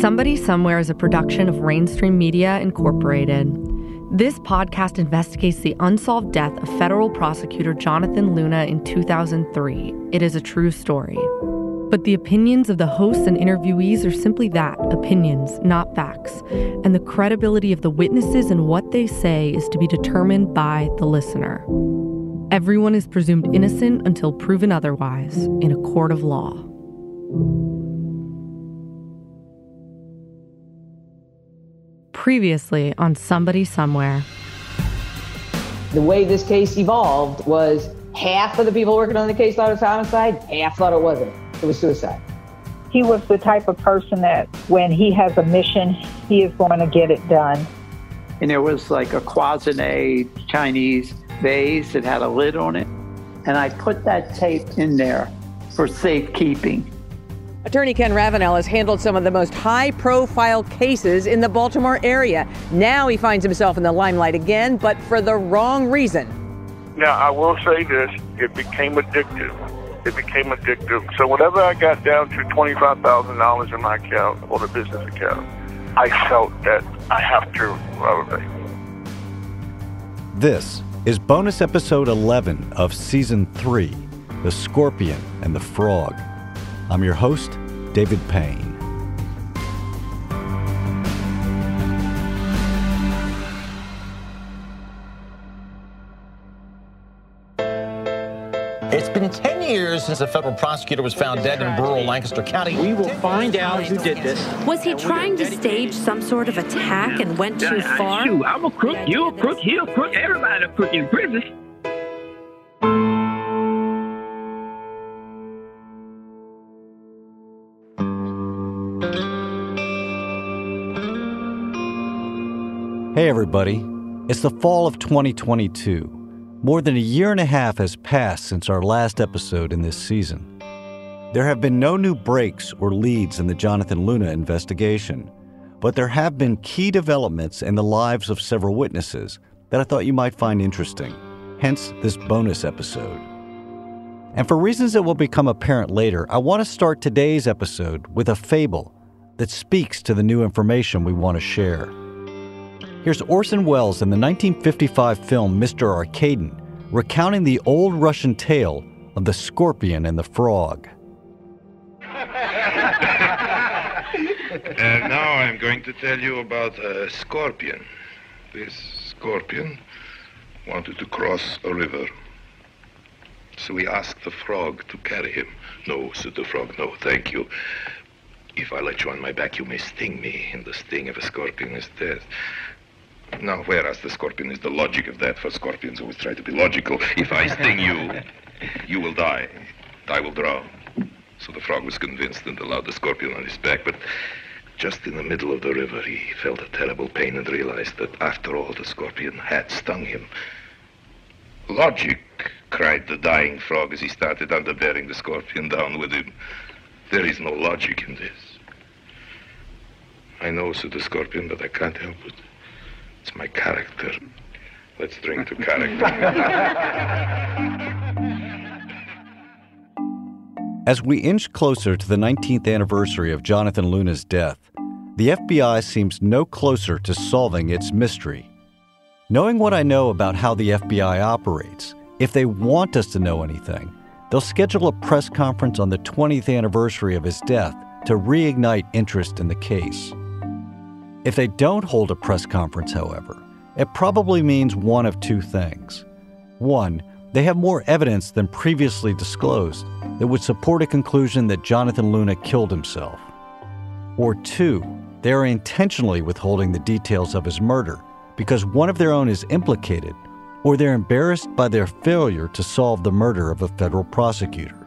Somebody Somewhere is a production of Rainstream Media Incorporated. This podcast investigates the unsolved death of federal prosecutor Jonathan Luna in 2003. It is a true story. But the opinions of the hosts and interviewees are simply that opinions, not facts. And the credibility of the witnesses and what they say is to be determined by the listener. Everyone is presumed innocent until proven otherwise in a court of law. Previously on Somebody Somewhere. The way this case evolved was half of the people working on the case thought it was homicide, half thought it wasn't. It was suicide. He was the type of person that when he has a mission, he is going to get it done. And there was like a cloisonne Chinese vase that had a lid on it. And I put that tape in there for safekeeping. Attorney Ken Ravenell has handled some of the most high profile cases in the Baltimore area. Now he finds himself in the limelight again, but for the wrong reason. Now, I will say this it became addictive. It became addictive. So, whenever I got down to $25,000 in my account or the business account, I felt that I have to elevate. This is bonus episode 11 of season 3 The Scorpion and the Frog. I'm your host, David Payne. It's been 10 years since a federal prosecutor was found dead in rural Lancaster County. We will find out who did this. Was he trying to stage some sort of attack and went too far? I'm a crook, you a crook, he a crook, everybody a crook in prison. Hey, everybody. It's the fall of 2022. More than a year and a half has passed since our last episode in this season. There have been no new breaks or leads in the Jonathan Luna investigation, but there have been key developments in the lives of several witnesses that I thought you might find interesting, hence this bonus episode. And for reasons that will become apparent later, I want to start today's episode with a fable that speaks to the new information we want to share. Here's Orson Welles in the 1955 film Mr. Arkadin recounting the old Russian tale of the scorpion and the frog. And now I'm going to tell you about a scorpion. This scorpion wanted to cross a river. So he asked the frog to carry him. No, said the frog, no, thank you. If I let you on my back, you may sting me, and the sting of a scorpion is death. Now, whereas the scorpion is the logic of that, for scorpions always try to be logical. If I sting you, you will die. I will drown. So the frog was convinced and allowed the scorpion on his back, but just in the middle of the river, he felt a terrible pain and realized that after all, the scorpion had stung him. Logic, cried the dying frog as he started underbearing the scorpion down with him. There is no logic in this. I know, said the scorpion, but I can't help it. It's my character. Let's drink to character. As we inch closer to the 19th anniversary of Jonathan Luna's death, the FBI seems no closer to solving its mystery. Knowing what I know about how the FBI operates, if they want us to know anything, they'll schedule a press conference on the 20th anniversary of his death to reignite interest in the case. If they don't hold a press conference, however, it probably means one of two things. One, they have more evidence than previously disclosed that would support a conclusion that Jonathan Luna killed himself. Or two, they are intentionally withholding the details of his murder because one of their own is implicated, or they're embarrassed by their failure to solve the murder of a federal prosecutor.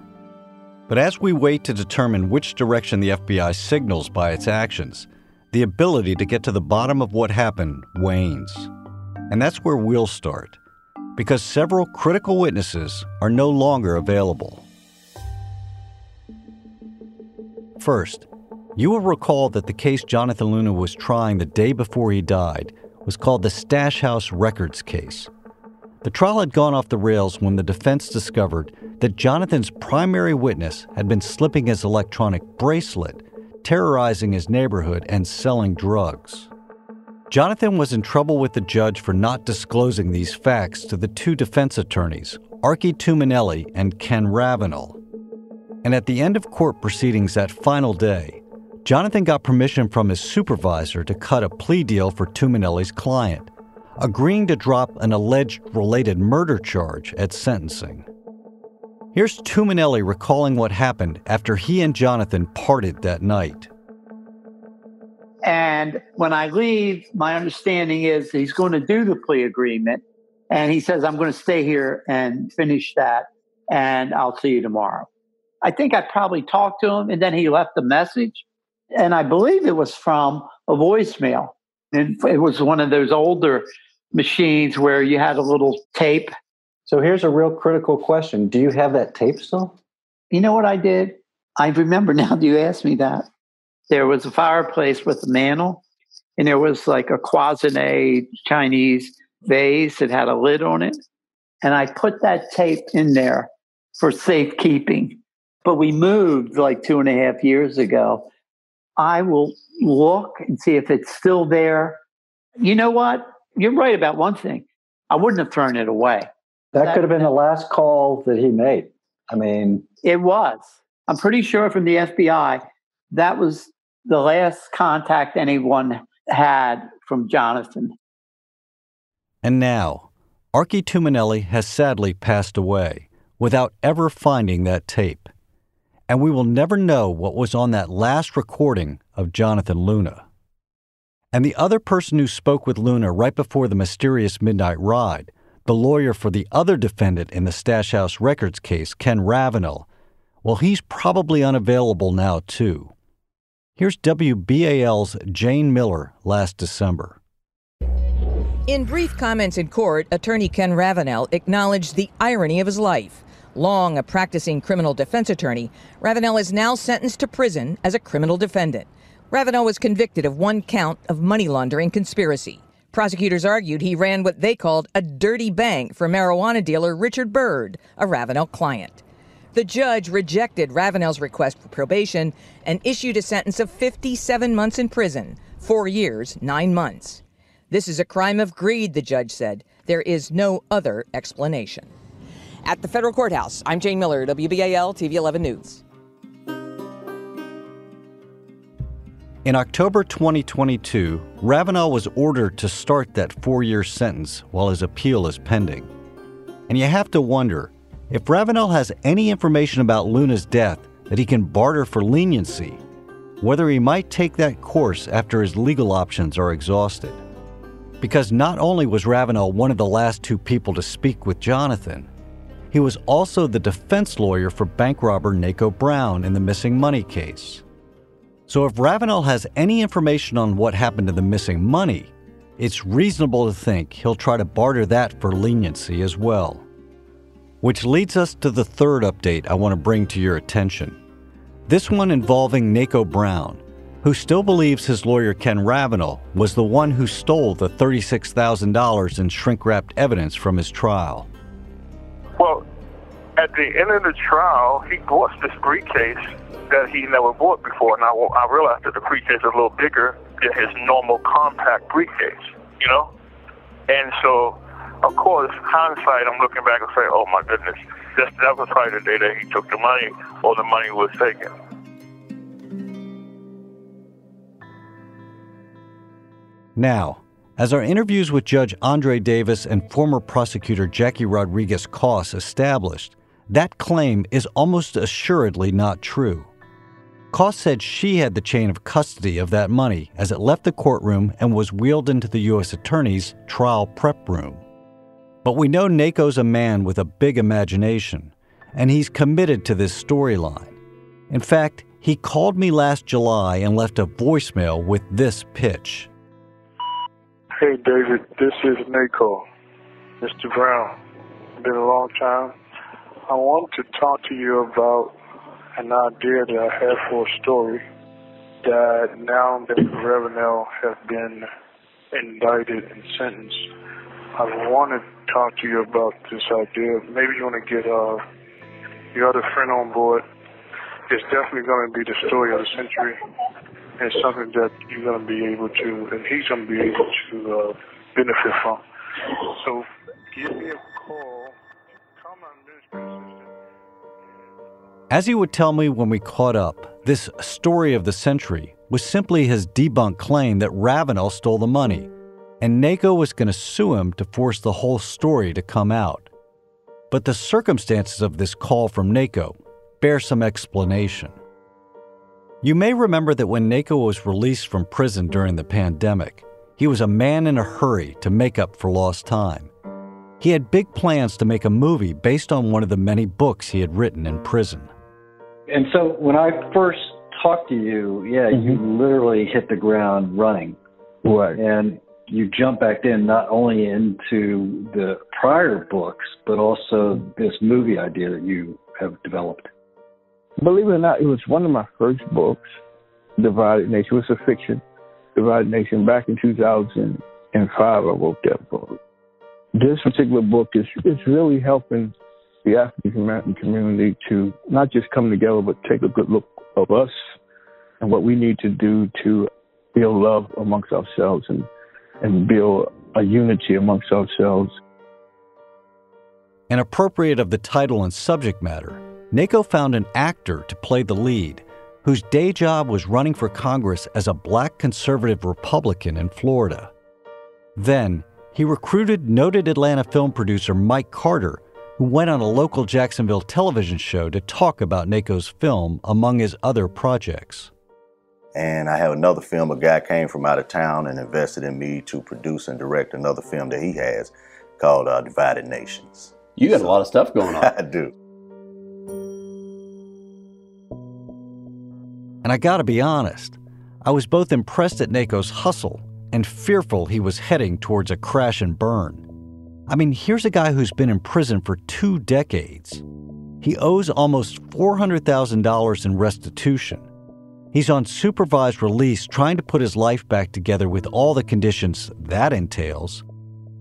But as we wait to determine which direction the FBI signals by its actions, the ability to get to the bottom of what happened wanes. And that's where we'll start, because several critical witnesses are no longer available. First, you will recall that the case Jonathan Luna was trying the day before he died was called the Stash House Records case. The trial had gone off the rails when the defense discovered that Jonathan's primary witness had been slipping his electronic bracelet terrorizing his neighborhood and selling drugs. Jonathan was in trouble with the judge for not disclosing these facts to the two defense attorneys, Archie Tuminelli and Ken Ravenell. And at the end of court proceedings that final day, Jonathan got permission from his supervisor to cut a plea deal for Tuminelli's client, agreeing to drop an alleged related murder charge at sentencing. Here's Tuminelli recalling what happened after he and Jonathan parted that night. And when I leave, my understanding is he's going to do the plea agreement. And he says, I'm going to stay here and finish that. And I'll see you tomorrow. I think I probably talked to him and then he left a message. And I believe it was from a voicemail. And it was one of those older machines where you had a little tape. So here's a real critical question Do you have that tape still? You know what I did? I remember now that you asked me that there was a fireplace with a mantle, and there was like a cloisonne Chinese vase that had a lid on it. And I put that tape in there for safekeeping. But we moved like two and a half years ago. I will look and see if it's still there. You know what? You're right about one thing. I wouldn't have thrown it away. That, that could have been the last call that he made. I mean, it was. I'm pretty sure from the FBI that was the last contact anyone had from Jonathan. And now, Archie Tuminelli has sadly passed away without ever finding that tape. And we will never know what was on that last recording of Jonathan Luna. And the other person who spoke with Luna right before the mysterious midnight ride, the lawyer for the other defendant in the Stash House Records case, Ken Ravenell, well, he's probably unavailable now, too. Here's WBAL's Jane Miller last December. In brief comments in court, attorney Ken Ravenell acknowledged the irony of his life. Long a practicing criminal defense attorney, Ravenell is now sentenced to prison as a criminal defendant. Ravenell was convicted of one count of money laundering conspiracy. Prosecutors argued he ran what they called a dirty bank for marijuana dealer Richard Byrd, a Ravenell client. The judge rejected Ravenell's request for probation and issued a sentence of 57 months in prison, four years, nine months. This is a crime of greed, the judge said. There is no other explanation. At the federal courthouse, I'm Jane Miller, WBAL TV 11 News. In October 2022, Ravenell was ordered to start that four year sentence while his appeal is pending. And you have to wonder if Ravenell has any information about Luna's death that he can barter for leniency, whether he might take that course after his legal options are exhausted. Because not only was Ravenell one of the last two people to speak with Jonathan, he was also the defense lawyer for bank robber Naco Brown in the missing money case. So if Ravenell has any information on what happened to the missing money, it's reasonable to think he'll try to barter that for leniency as well. Which leads us to the third update I want to bring to your attention. This one involving Naco Brown, who still believes his lawyer Ken Ravenell was the one who stole the $36,000 in shrink wrapped evidence from his trial. Well, at the end of the trial, he lost this briefcase that he never bought before. And I, I realized that the briefcase is a little bigger than his normal compact briefcase, you know? And so of course, hindsight, I'm looking back and saying, oh my goodness, this, that was probably the day that he took the money or the money was taken. Now, as our interviews with Judge Andre Davis and former prosecutor Jackie Rodriguez Coss established, that claim is almost assuredly not true. Coss said she had the chain of custody of that money as it left the courtroom and was wheeled into the U.S. Attorney's trial prep room. But we know Naco's a man with a big imagination, and he's committed to this storyline. In fact, he called me last July and left a voicemail with this pitch. Hey, David, this is Naco, Mr. Brown. Been a long time. I want to talk to you about an idea that I have for a story that now that Ravenell has been indicted and sentenced, I want to talk to you about this idea. Maybe you want to get uh, your other friend on board. It's definitely going to be the story of the century. and something that you're going to be able to, and he's going to be able to uh, benefit from. So give me a. Call As he would tell me when we caught up, this story of the century was simply his debunked claim that Ravenell stole the money, and NACO was going to sue him to force the whole story to come out. But the circumstances of this call from NACO bear some explanation. You may remember that when NACO was released from prison during the pandemic, he was a man in a hurry to make up for lost time. He had big plans to make a movie based on one of the many books he had written in prison. And so when I first talked to you, yeah, mm-hmm. you literally hit the ground running. Right. And you jump back in not only into the prior books, but also this movie idea that you have developed. Believe it or not, it was one of my first books, Divided Nation. It was a fiction, Divided Nation. Back in 2005, I wrote that book. This particular book is is really helping the African American community to not just come together, but take a good look of us and what we need to do to build love amongst ourselves and, and build a unity amongst ourselves. And appropriate of the title and subject matter, NACO found an actor to play the lead whose day job was running for Congress as a black conservative Republican in Florida. Then, he recruited noted Atlanta film producer Mike Carter, who went on a local Jacksonville television show to talk about NACO's film among his other projects. And I have another film, a guy came from out of town and invested in me to produce and direct another film that he has called uh, Divided Nations. You got so, a lot of stuff going on. I do. And I gotta be honest, I was both impressed at NACO's hustle and fearful he was heading towards a crash and burn. I mean, here's a guy who's been in prison for two decades. He owes almost $400,000 in restitution. He's on supervised release trying to put his life back together with all the conditions that entails.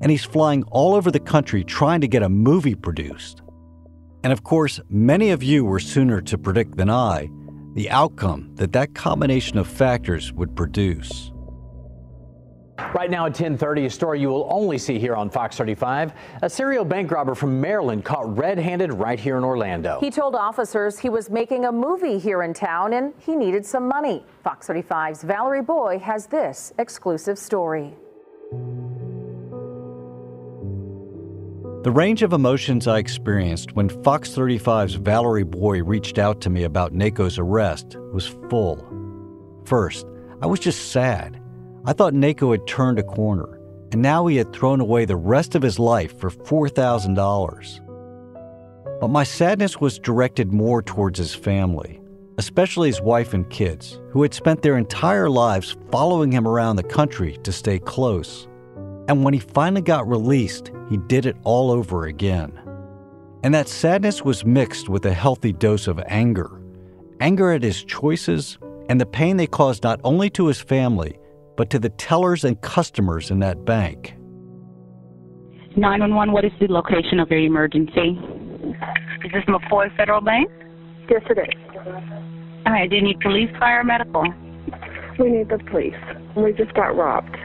And he's flying all over the country trying to get a movie produced. And of course, many of you were sooner to predict than I the outcome that that combination of factors would produce. Right now at 10:30, a story you will only see here on Fox 35. A serial bank robber from Maryland caught red-handed right here in Orlando. He told officers he was making a movie here in town and he needed some money. Fox 35's Valerie Boey has this exclusive story. The range of emotions I experienced when Fox 35's Valerie Boey reached out to me about NACO's arrest was full. First, I was just sad. I thought NACO had turned a corner, and now he had thrown away the rest of his life for $4,000. But my sadness was directed more towards his family, especially his wife and kids, who had spent their entire lives following him around the country to stay close. And when he finally got released, he did it all over again. And that sadness was mixed with a healthy dose of anger anger at his choices and the pain they caused not only to his family, but to the tellers and customers in that bank. 911, what is the location of your emergency? Is this McCoy Federal Bank? Yes, it is. All right, do you need police, fire, medical? We need the police. We just got robbed.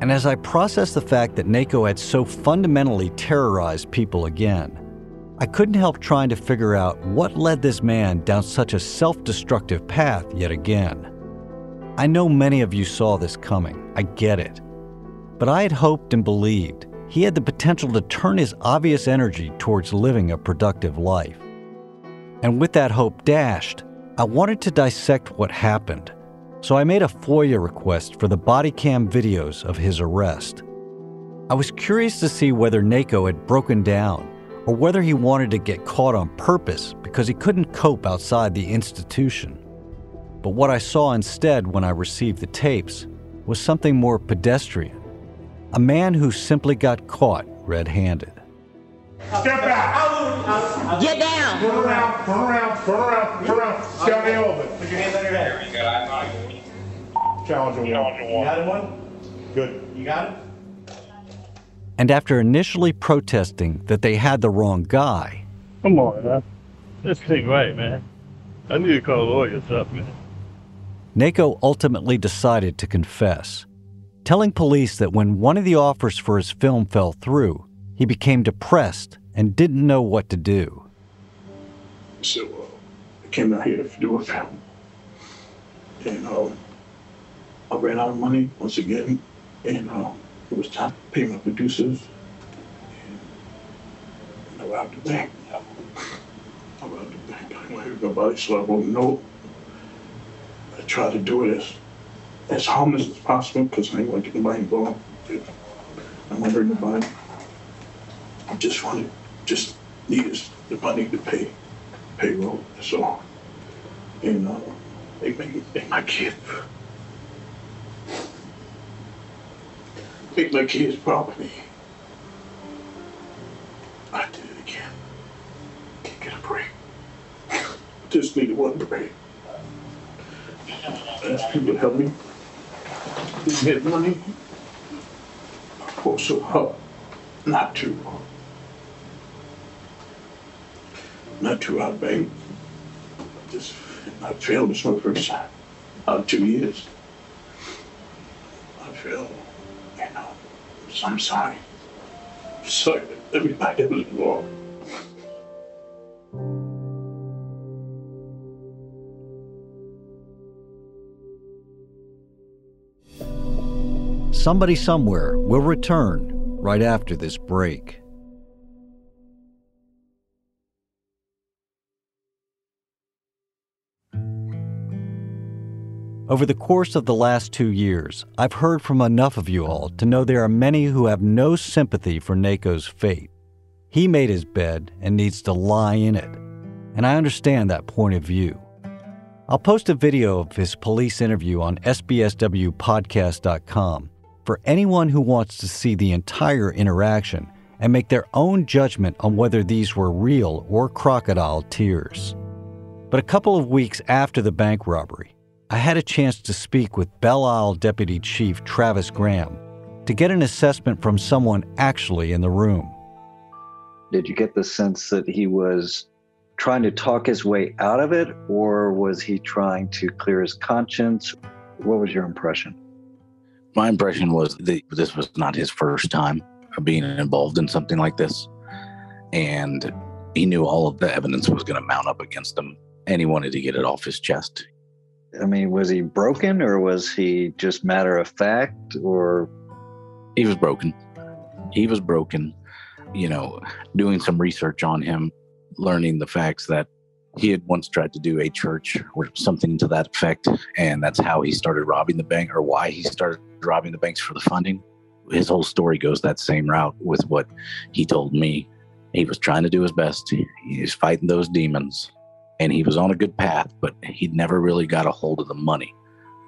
And as I processed the fact that NACO had so fundamentally terrorized people again, I couldn't help trying to figure out what led this man down such a self destructive path yet again. I know many of you saw this coming, I get it. But I had hoped and believed he had the potential to turn his obvious energy towards living a productive life. And with that hope dashed, I wanted to dissect what happened so I made a FOIA request for the body cam videos of his arrest. I was curious to see whether NACO had broken down or whether he wanted to get caught on purpose because he couldn't cope outside the institution. But what I saw instead when I received the tapes was something more pedestrian a man who simply got caught red handed. Step back. Get down. Turn around, turn around, turn around, turn around. Step me over. Put your hands on your head. There you go. Challenge one. You got one? Good. You got it? And after initially protesting that they had the wrong guy, Come on, man. This is great, man. I need to call a lawyer or something. NACO ultimately decided to confess, telling police that when one of the offers for his film fell through, he became depressed and didn't know what to do. So uh, I came out here to do a film. And uh, I ran out of money once again. And uh, it was time to pay my producers. And I robbed the bank. I robbed the bank. I went to nobody, so I a note. I tried to do it as, as harmless as possible because I didn't want to get nobody involved. I don't want to hurt. I just wanted, just needed the money to pay payroll, that's all. And uh, they make, make my kid, make my kids me. I did it again. Can't get a break. Just need one break. I asked people to help me. Get money. I worked so hard not to. Not to out bank. Just I failed this one first time. Out two years. I failed. You know. So I'm sorry. Sorry that everybody that was involved. Somebody Somewhere will return right after this break. Over the course of the last two years, I've heard from enough of you all to know there are many who have no sympathy for Nako's fate. He made his bed and needs to lie in it, and I understand that point of view. I'll post a video of his police interview on sbswpodcast.com for anyone who wants to see the entire interaction and make their own judgment on whether these were real or crocodile tears. But a couple of weeks after the bank robbery, I had a chance to speak with Belle Isle Deputy Chief Travis Graham to get an assessment from someone actually in the room. Did you get the sense that he was trying to talk his way out of it, or was he trying to clear his conscience? What was your impression? My impression was that this was not his first time being involved in something like this. And he knew all of the evidence was going to mount up against him, and he wanted to get it off his chest. I mean, was he broken or was he just matter of fact or? He was broken. He was broken. You know, doing some research on him, learning the facts that he had once tried to do a church or something to that effect. And that's how he started robbing the bank or why he started robbing the banks for the funding. His whole story goes that same route with what he told me. He was trying to do his best. He was fighting those demons and he was on a good path, but he'd never really got a hold of the money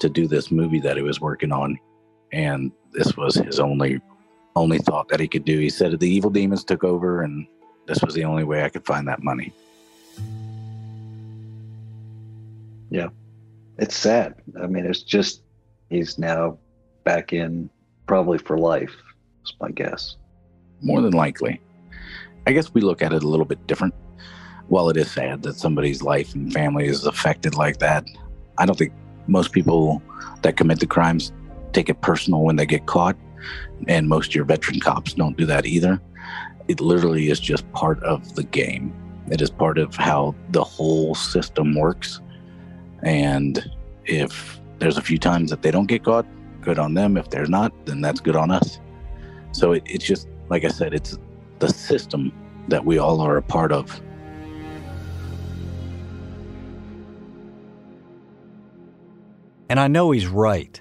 to do this movie that he was working on. And this was his only only thought that he could do. He said the evil demons took over and this was the only way I could find that money. Yeah. It's sad. I mean, it's just he's now back in probably for life, is my guess. More than likely. I guess we look at it a little bit different while it is sad that somebody's life and family is affected like that, I don't think most people that commit the crimes take it personal when they get caught. And most of your veteran cops don't do that either. It literally is just part of the game. It is part of how the whole system works. And if there's a few times that they don't get caught, good on them. If there's not, then that's good on us. So it, it's just, like I said, it's the system that we all are a part of And I know he's right.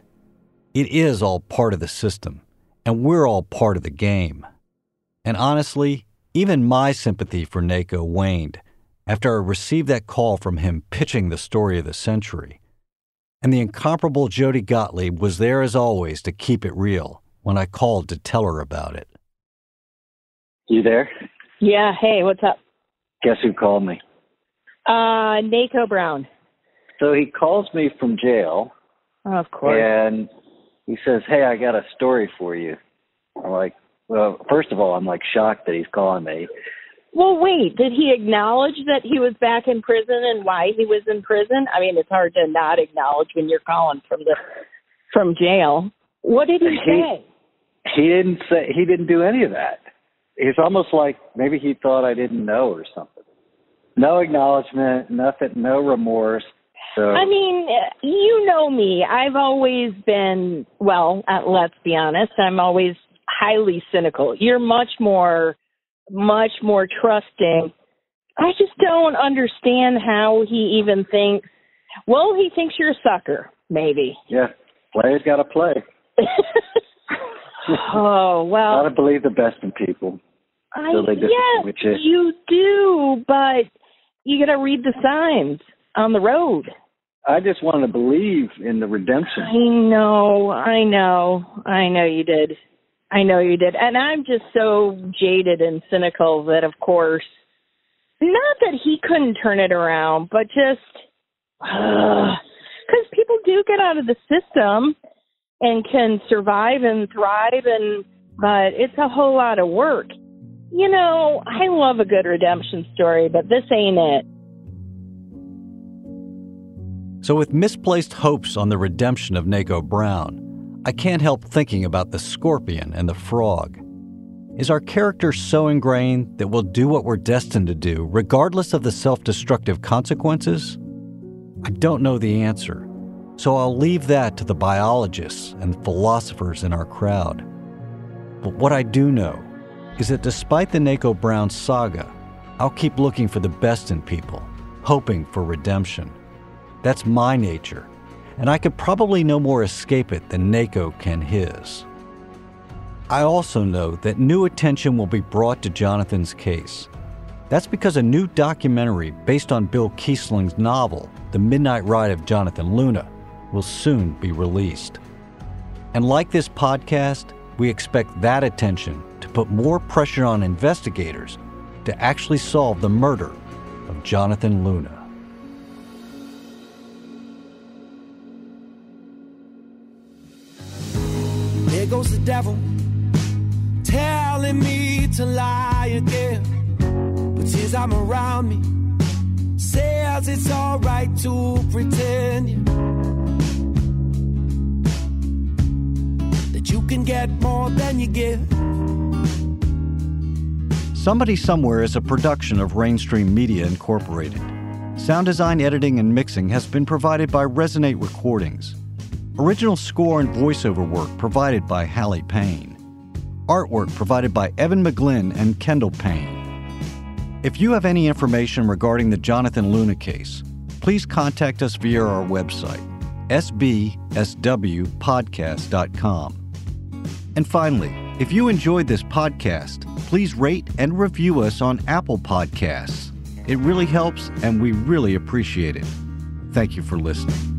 It is all part of the system, and we're all part of the game. And honestly, even my sympathy for NACO waned after I received that call from him pitching the story of the century. And the incomparable Jody Gottlieb was there as always to keep it real when I called to tell her about it. You there? Yeah. Hey, what's up? Guess who called me? Uh, NACO Brown. So he calls me from jail Oh, of course. And he says, Hey, I got a story for you. I'm like, Well, first of all, I'm like shocked that he's calling me. Well, wait, did he acknowledge that he was back in prison and why he was in prison? I mean, it's hard to not acknowledge when you're calling from the from jail. What did he, He- say? He didn't say he didn't do any of that. It's almost like maybe he thought I didn't know or something. No acknowledgement, nothing, no remorse. So I mean, you know me. I've always been, well, uh, let's be honest, I'm always highly cynical. You're much more, much more trusting. I just don't understand how he even thinks, well, he thinks you're a sucker, maybe. yeah, players got to play. Oh, well. Got to believe the best in people. I, So yes, you. you do, but you got to read the signs on the road. I just wanted to believe in the redemption. I know, I know, I know you did. I know you did. And I'm just so jaded and cynical that, of course, not that he couldn't turn it around, but just because people do get out of the system and can survive and thrive, and but it's a whole lot of work. You know, I love a good redemption story, but this ain't it. So, with misplaced hopes on the redemption of Nako Brown, I can't help thinking about the scorpion and the frog. Is our character so ingrained that we'll do what we're destined to do, regardless of the self destructive consequences? I don't know the answer, so I'll leave that to the biologists and philosophers in our crowd. But what I do know is that despite the Nako Brown saga, I'll keep looking for the best in people, hoping for redemption. That's my nature, and I could probably no more escape it than Nako can his. I also know that new attention will be brought to Jonathan's case. That's because a new documentary based on Bill Keisling's novel, The Midnight Ride of Jonathan Luna, will soon be released. And like this podcast, we expect that attention to put more pressure on investigators to actually solve the murder of Jonathan Luna. There goes the devil telling me to lie again. But since I'm around me, says it's alright to pretend yeah, that you can get more than you give. Somebody Somewhere is a production of Rainstream Media Incorporated. Sound design, editing, and mixing has been provided by Resonate Recordings. Original score and voiceover work provided by Hallie Payne. Artwork provided by Evan McGlynn and Kendall Payne. If you have any information regarding the Jonathan Luna case, please contact us via our website, sbswpodcast.com. And finally, if you enjoyed this podcast, please rate and review us on Apple Podcasts. It really helps, and we really appreciate it. Thank you for listening.